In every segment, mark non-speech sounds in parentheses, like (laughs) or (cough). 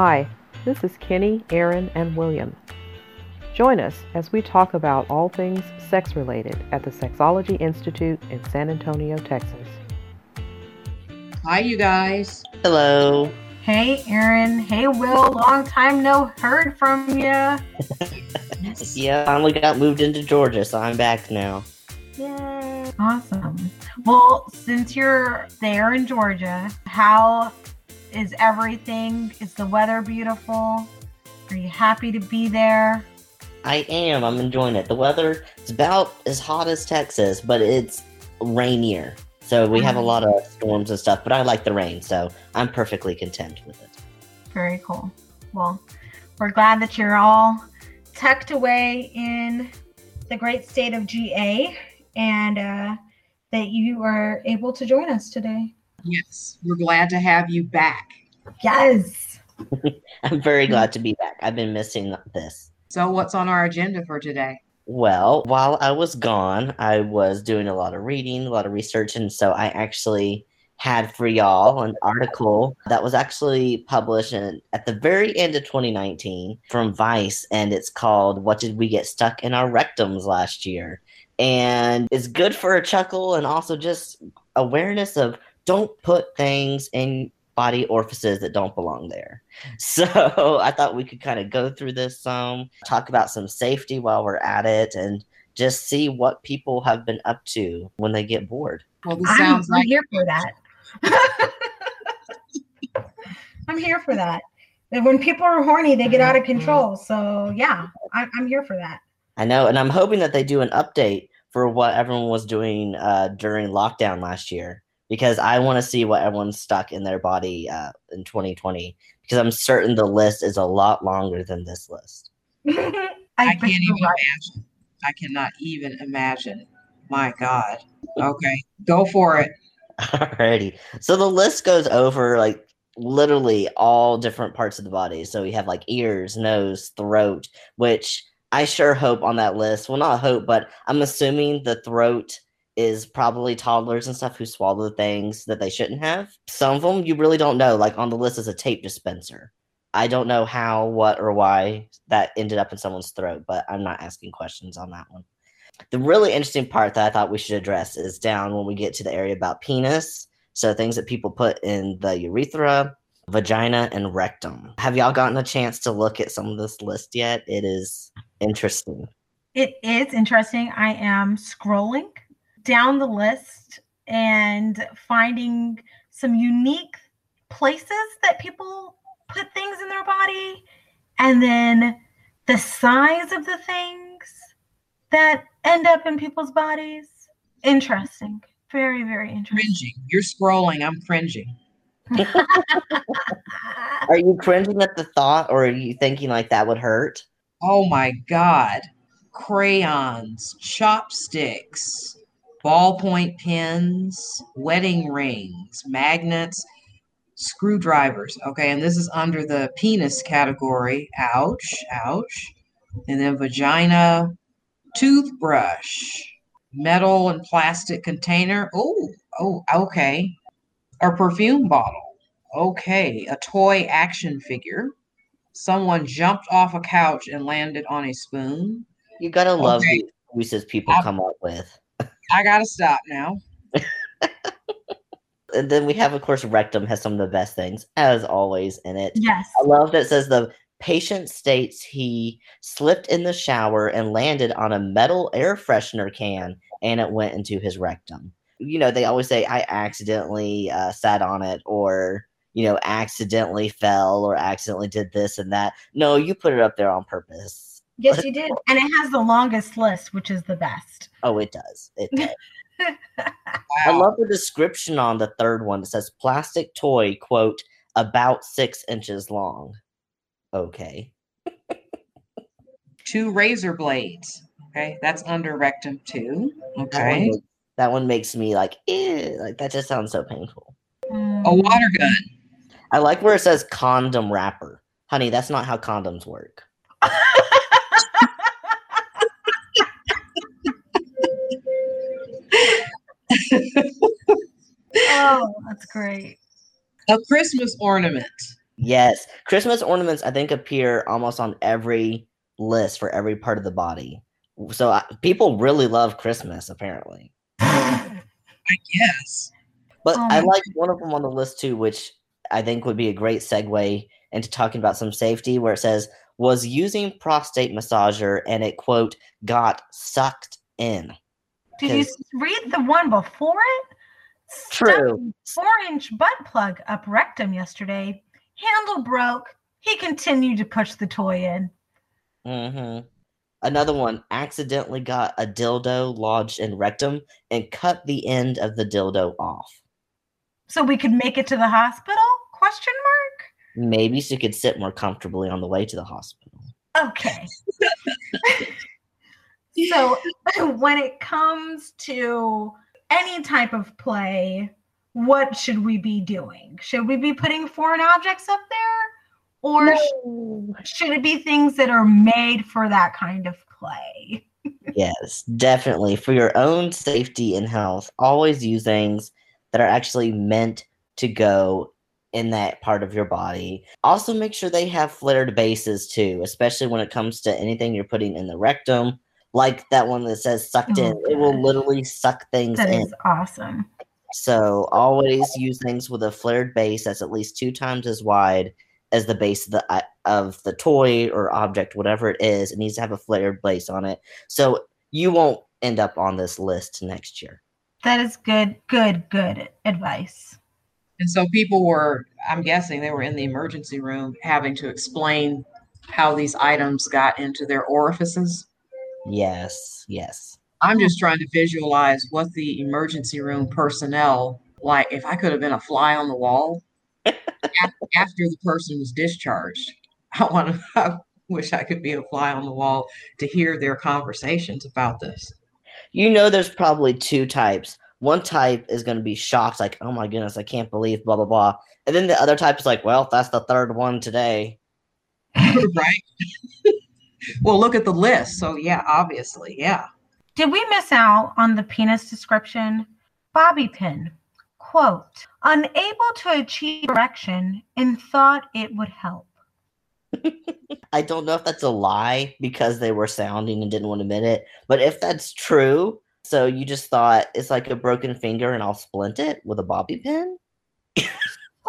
Hi, this is Kenny, Aaron, and William. Join us as we talk about all things sex related at the Sexology Institute in San Antonio, Texas. Hi, you guys. Hello. Hey, Aaron. Hey, Will. Long time no heard from you. (laughs) yeah, finally got moved into Georgia, so I'm back now. Yay. Awesome. Well, since you're there in Georgia, how is everything? Is the weather beautiful? Are you happy to be there? I am. I'm enjoying it. The weather is about as hot as Texas, but it's rainier. So we have a lot of storms and stuff, but I like the rain, so I'm perfectly content with it. Very cool. Well, we're glad that you're all tucked away in the great state of GA and uh, that you are able to join us today. Yes, we're glad to have you back. Yes. (laughs) I'm very glad to be back. I've been missing this. So, what's on our agenda for today? Well, while I was gone, I was doing a lot of reading, a lot of research, and so I actually had for y'all an article that was actually published in, at the very end of 2019 from Vice, and it's called What Did We Get Stuck in Our Rectums Last Year? And it's good for a chuckle and also just awareness of don't put things in body orifices that don't belong there. (laughs) So I thought we could kind of go through this some, talk about some safety while we're at it, and just see what people have been up to when they get bored. Well, this sounds I'm like here for that. (laughs) I'm here for that. When people are horny, they get out of control. So yeah, I, I'm here for that. I know, and I'm hoping that they do an update for what everyone was doing uh, during lockdown last year because I want to see what everyone's stuck in their body uh, in 2020 because I'm certain the list is a lot longer than this list. (laughs) I, I can't even imagine. I cannot even imagine. My God. Okay, go for it. Alrighty. So the list goes over like literally all different parts of the body. So we have like ears, nose, throat, which I sure hope on that list. Well, not hope, but I'm assuming the throat is probably toddlers and stuff who swallow things that they shouldn't have. Some of them you really don't know. Like on the list is a tape dispenser. I don't know how, what, or why that ended up in someone's throat, but I'm not asking questions on that one. The really interesting part that I thought we should address is down when we get to the area about penis. So things that people put in the urethra, vagina, and rectum. Have y'all gotten a chance to look at some of this list yet? It is interesting. It is interesting. I am scrolling down the list and finding some unique places that people put things in their body and then the size of the things that end up in people's bodies. Interesting. Very, very interesting. Cringing. You're scrolling. I'm cringing. (laughs) Are you cringing at the thought or are you thinking like that would hurt? Oh my God. Crayons, chopsticks, ballpoint pens, wedding rings, magnets, screwdrivers. Okay, and this is under the penis category. Ouch, ouch. And then vagina, toothbrush, metal and plastic container. Oh, oh, okay. A perfume bottle. Okay, a toy action figure. Someone jumped off a couch and landed on a spoon. You gotta love Okay. the excuses people I- come up with. I gotta stop now. (laughs) And then we have, of course, rectum has some of the best things, as always, in it. Yes. I love that it says the patient states he slipped in the shower and landed on a metal air freshener can and it went into his rectum. You know, they always say, I accidentally uh, sat on it or, you know, accidentally fell or accidentally did this and that. No, you put it up there on purpose. Yes, you did. And it has the longest list, which is the best. Oh, it does. It does. (laughs) I love the description on the third one. It says plastic toy, quote, about six inches long. Okay. (laughs) Two razor blades. Okay, that's under rectum too. That one, Okay. that one makes me like, eh, like that just sounds so painful. A water gun. I like where it says condom wrapper. Honey, that's not how condoms work. Oh, that's great. A Christmas ornament. Yes, Christmas ornaments I think appear almost on every list for every part of the body. So uh, people really love Christmas apparently. I guess. But Oh I like one of them on the list too, which I think would be a great segue into talking about some safety, where it says was using prostate massager and it quote got sucked in. Did you read the one before it? True. Four inch butt plug up rectum yesterday. Handle broke. He continued to push the toy in. hmm Another one accidentally got a dildo lodged in rectum and cut the end of the dildo off. So we could make it to the hospital? Question mark? Maybe so you could sit more comfortably on the way to the hospital. Okay. (laughs) so (laughs) when it comes to any type of play, what should we be doing? Should we be putting foreign objects up there? Or sh- should it be things that are made for that kind of play? (laughs) Yes, definitely. For your own safety and health, always use things that are actually meant to go in that part of your body. Also, make sure they have flared bases too, especially when it comes to anything you're putting in the rectum, like that one that says sucked in. Oh, It will literally suck things That in. is awesome. So, always use things with a flared base that's at least two times as wide as the base of the uh, of the toy or object, whatever it is. It needs to have a flared base on it, so you won't end up on this list next year. That is good, good, good advice. And so people were, I'm guessing they were in the emergency room having to explain how these items got into their orifices. Yes, yes. I'm just trying to visualize what the emergency room personnel like if I could have been a fly on the wall (laughs) after the person was discharged. I want to (laughs) I wish I could be a fly on the wall to hear their conversations about this. You know, there's probably two types. One type is going to be shocked, like, "Oh my goodness, I can't believe," blah blah blah, and then the other type is like, "Well, that's the third one today." (laughs) right? Well, look at the list. So yeah, obviously, yeah. Did we miss out on the penis description? Bobby pin. Quote, unable to achieve erection and thought it would help. (laughs) I don't know if that's a lie because they were sounding and didn't want to admit it, but if that's true, so you just thought it's like a broken finger and I'll splint it with a bobby pin? (laughs)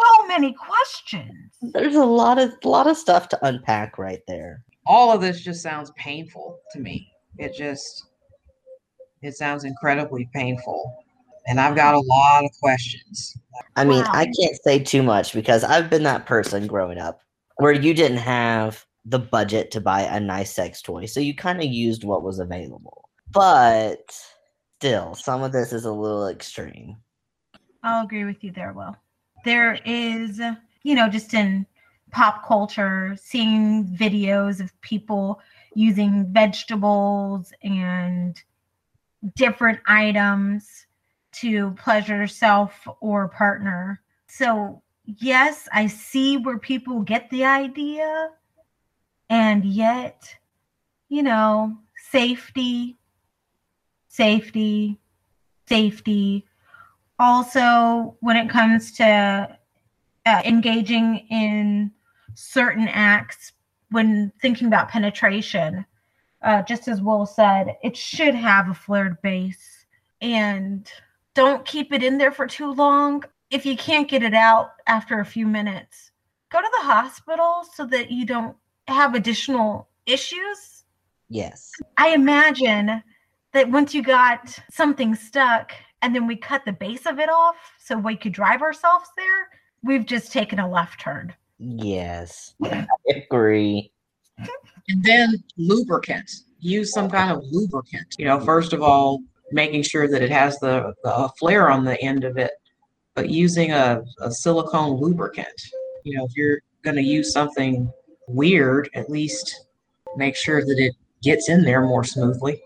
So many questions. There's a lot of lot of stuff to unpack right there. All of this just sounds painful to me. It just it sounds incredibly painful. And I've got a lot of questions. I mean, I can't say too much because I've been that person growing up where you didn't have the budget to buy a nice sex toy, so you kind of used what was available. But still, some of this is a little extreme. I'll agree with you there, Will. There is, you know, just in pop culture, seeing videos of people using vegetables and different items to pleasure self or partner. So, yes, I see where people get the idea, and yet, you know, safety, safety, safety. Also, when it comes to uh, engaging in certain acts, when thinking about penetration, uh, just as Will said, it should have a flared base and don't keep it in there for too long. If you can't get it out after a few minutes, go to the hospital so that you don't have additional issues. Yes. I imagine that once you got something stuck and then we cut the base of it off so we could drive ourselves there, we've just taken a left turn. Yes. I (laughs) agree. And then lubricant. Use some kind of lubricant. You know, first of all, making sure that it has the, the flare on the end of it, but using a, a silicone lubricant. You know, if you're going to use something weird, at least make sure that it gets in there more smoothly.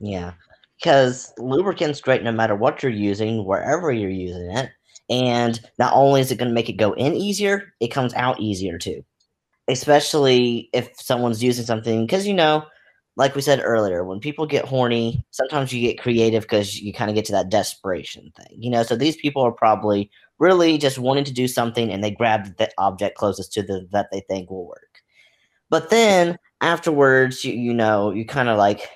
Yeah. Because lubricant's great no matter what you're using, wherever you're using it. And not only is it going to make it go in easier, it comes out easier too. Especially if someone's using something, because you know, like we said earlier, when people get horny, sometimes you get creative because you kind of get to that desperation thing, you know. So these people are probably really just wanting to do something, and they grab the object closest to the that they think will work. But then afterwards, you you know, you kind of like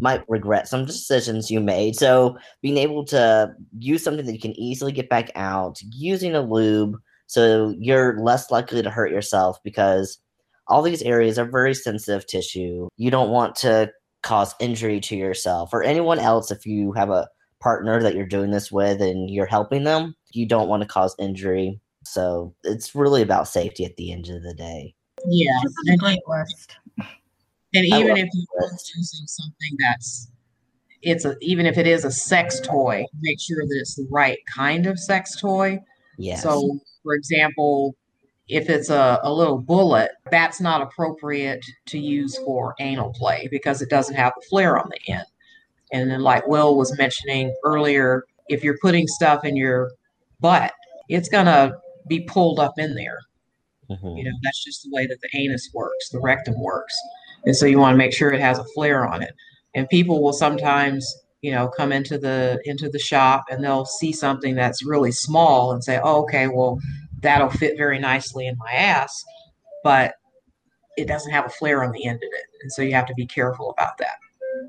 might regret some decisions you made. So being able to use something that you can easily get back out, using a lube, so you're less likely to hurt yourself because all these areas are very sensitive tissue. You don't want to cause injury to yourself or anyone else if you have a partner that you're doing this with and you're helping them. You don't want to cause injury. So it's really about safety at the end of the day. Yeah. And even if you're using something that's it's a even if it is a sex toy, make sure that it's the right kind of sex toy. Yes. So for example, if it's a, a little bullet, that's not appropriate to use for anal play because it doesn't have the flare on the end. And then like Will was mentioning earlier, if you're putting stuff in your butt, it's gonna be pulled up in there. Mhm. You know, that's just the way that the anus works, the rectum works. And so you want to make sure it has a flare on it. And people will sometimes, you know, come into the into the shop and they'll see something that's really small and say, "Oh, okay, well, that'll fit very nicely in my ass." But it doesn't have a flare on the end of it. And so you have to be careful about that.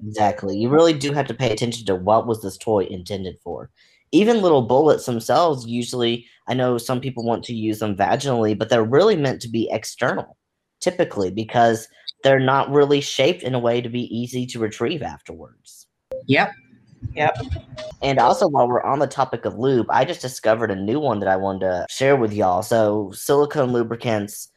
Exactly. You really do have to pay attention to what was this toy intended for. Even little bullets themselves, usually, I know some people want to use them vaginally, but they're really meant to be external, typically, because they're not really shaped in a way to be easy to retrieve afterwards. Yep. Yep. And also, while we're on the topic of lube, I just discovered a new one that I wanted to share with y'all. So, silicone lubricants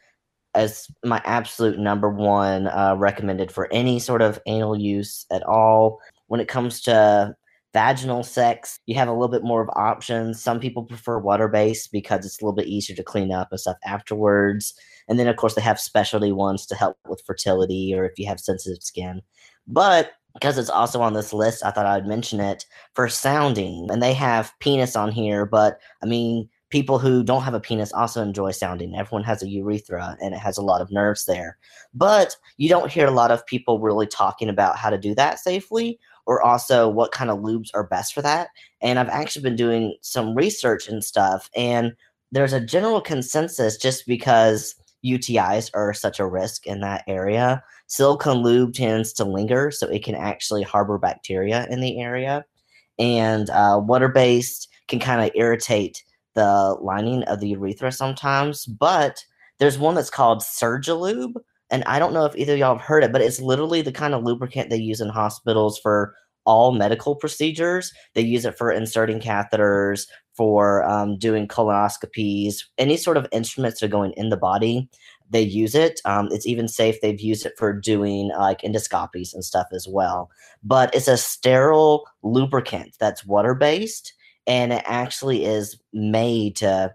as my absolute number one uh, recommended for any sort of anal use at all. When it comes to vaginal sex, you have a little bit more of options. Some people prefer water based because it's a little bit easier to clean up and stuff afterwards. And then, of course, they have specialty ones to help with fertility or if you have sensitive skin. But because it's also on this list, I thought I'd mention it for sounding. And they have penis on here, but I mean, people who don't have a penis also enjoy sounding. Everyone has a urethra and it has a lot of nerves there. But you don't hear a lot of people really talking about how to do that safely or also what kind of lubes are best for that. And I've actually been doing some research and stuff, and there's a general consensus just because UTIs are such a risk in that area. Silicone lube tends to linger, so it can actually harbor bacteria in the area. And uh, water based can kind of irritate the lining of the urethra sometimes. But there's one that's called Surgilube. And I don't know if either of y'all have heard it, but it's literally the kind of lubricant they use in hospitals for all medical procedures. They use it for inserting catheters, for um, doing colonoscopies, any sort of instruments that are going in the body. They use it. Um, it's even safe. They've used it for doing like endoscopies and stuff as well. But it's a sterile lubricant that's water based, and it actually is made to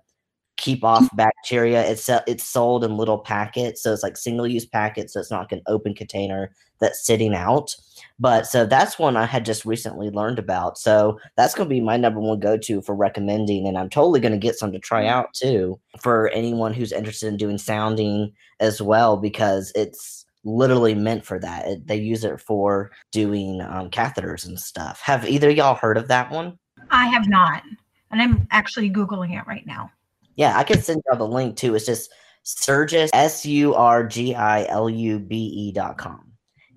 keep off bacteria. It's uh, it's sold in little packets, so it's like single use packets. So it's not like an open container that's sitting out. But so that's one I had just recently learned about. So that's going to be my number one go to for recommending, and I'm totally going to get some to try out too for anyone who's interested in doing sounding as well because it's literally meant for that. It, they use it for doing um, catheters and stuff. Have either of y'all heard of that one? I have not. And I'm actually Googling it right now. Yeah, I can send y'all the link too. It's just Surgis, S U R G I L U B E dot com.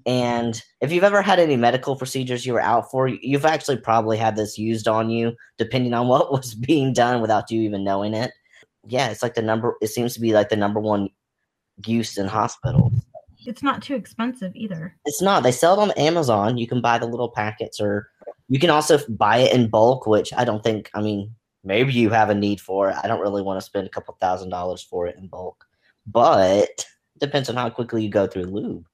And if you've ever had any medical procedures you were out for, you've actually probably had this used on you, depending on (laughs) what was being done without you even knowing it. Yeah, it's like the number, it seems to be like the number one use in hospitals. It's not too expensive either. It's not. They sell it on Amazon. You can buy the little packets, or you can also buy it in bulk, which I don't think, I mean, maybe you have a need for it. I don't really want to spend a couple thousand dollars for it in bulk, but depends on how quickly you go through lube.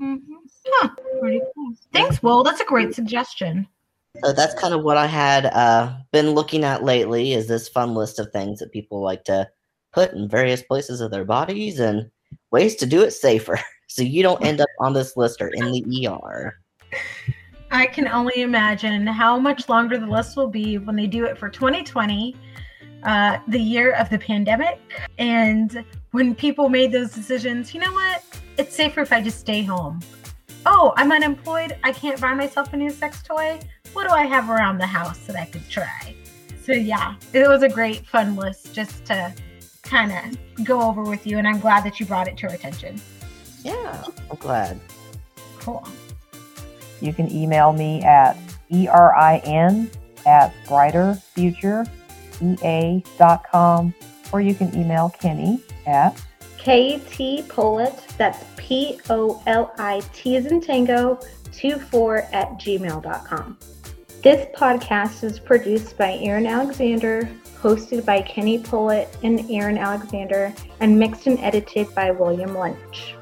Mm-hmm. Huh, pretty cool. Thanks, Will. That's a great suggestion. So that's kind of what I had uh, been looking at lately. Is this fun list of things that people like to put in various places of their bodies and ways to do it safer, (laughs) so you don't end up on this list or in the ER. I can only imagine how much longer the list will be when they do it for 2020, uh, the year of the pandemic. And when people made those decisions, you know what? It's safer if I just stay home. oh, I'm unemployed. I can't buy myself a new sex toy. What do I have around the house that I could try? So, yeah, it was a great, fun list just to kind of go over with you. And I'm glad that you brought it to our attention. Yeah, I'm glad. Cool. You can email me at erin at brighterfutureea.com or you can email Kenny at KT Pollitt, that's P O L I T as in Tango, 24 at gmail.com. This podcast is produced by Aaron Alexander, hosted by Kenny Pollitt and Aaron Alexander, and mixed and edited by William Lynch.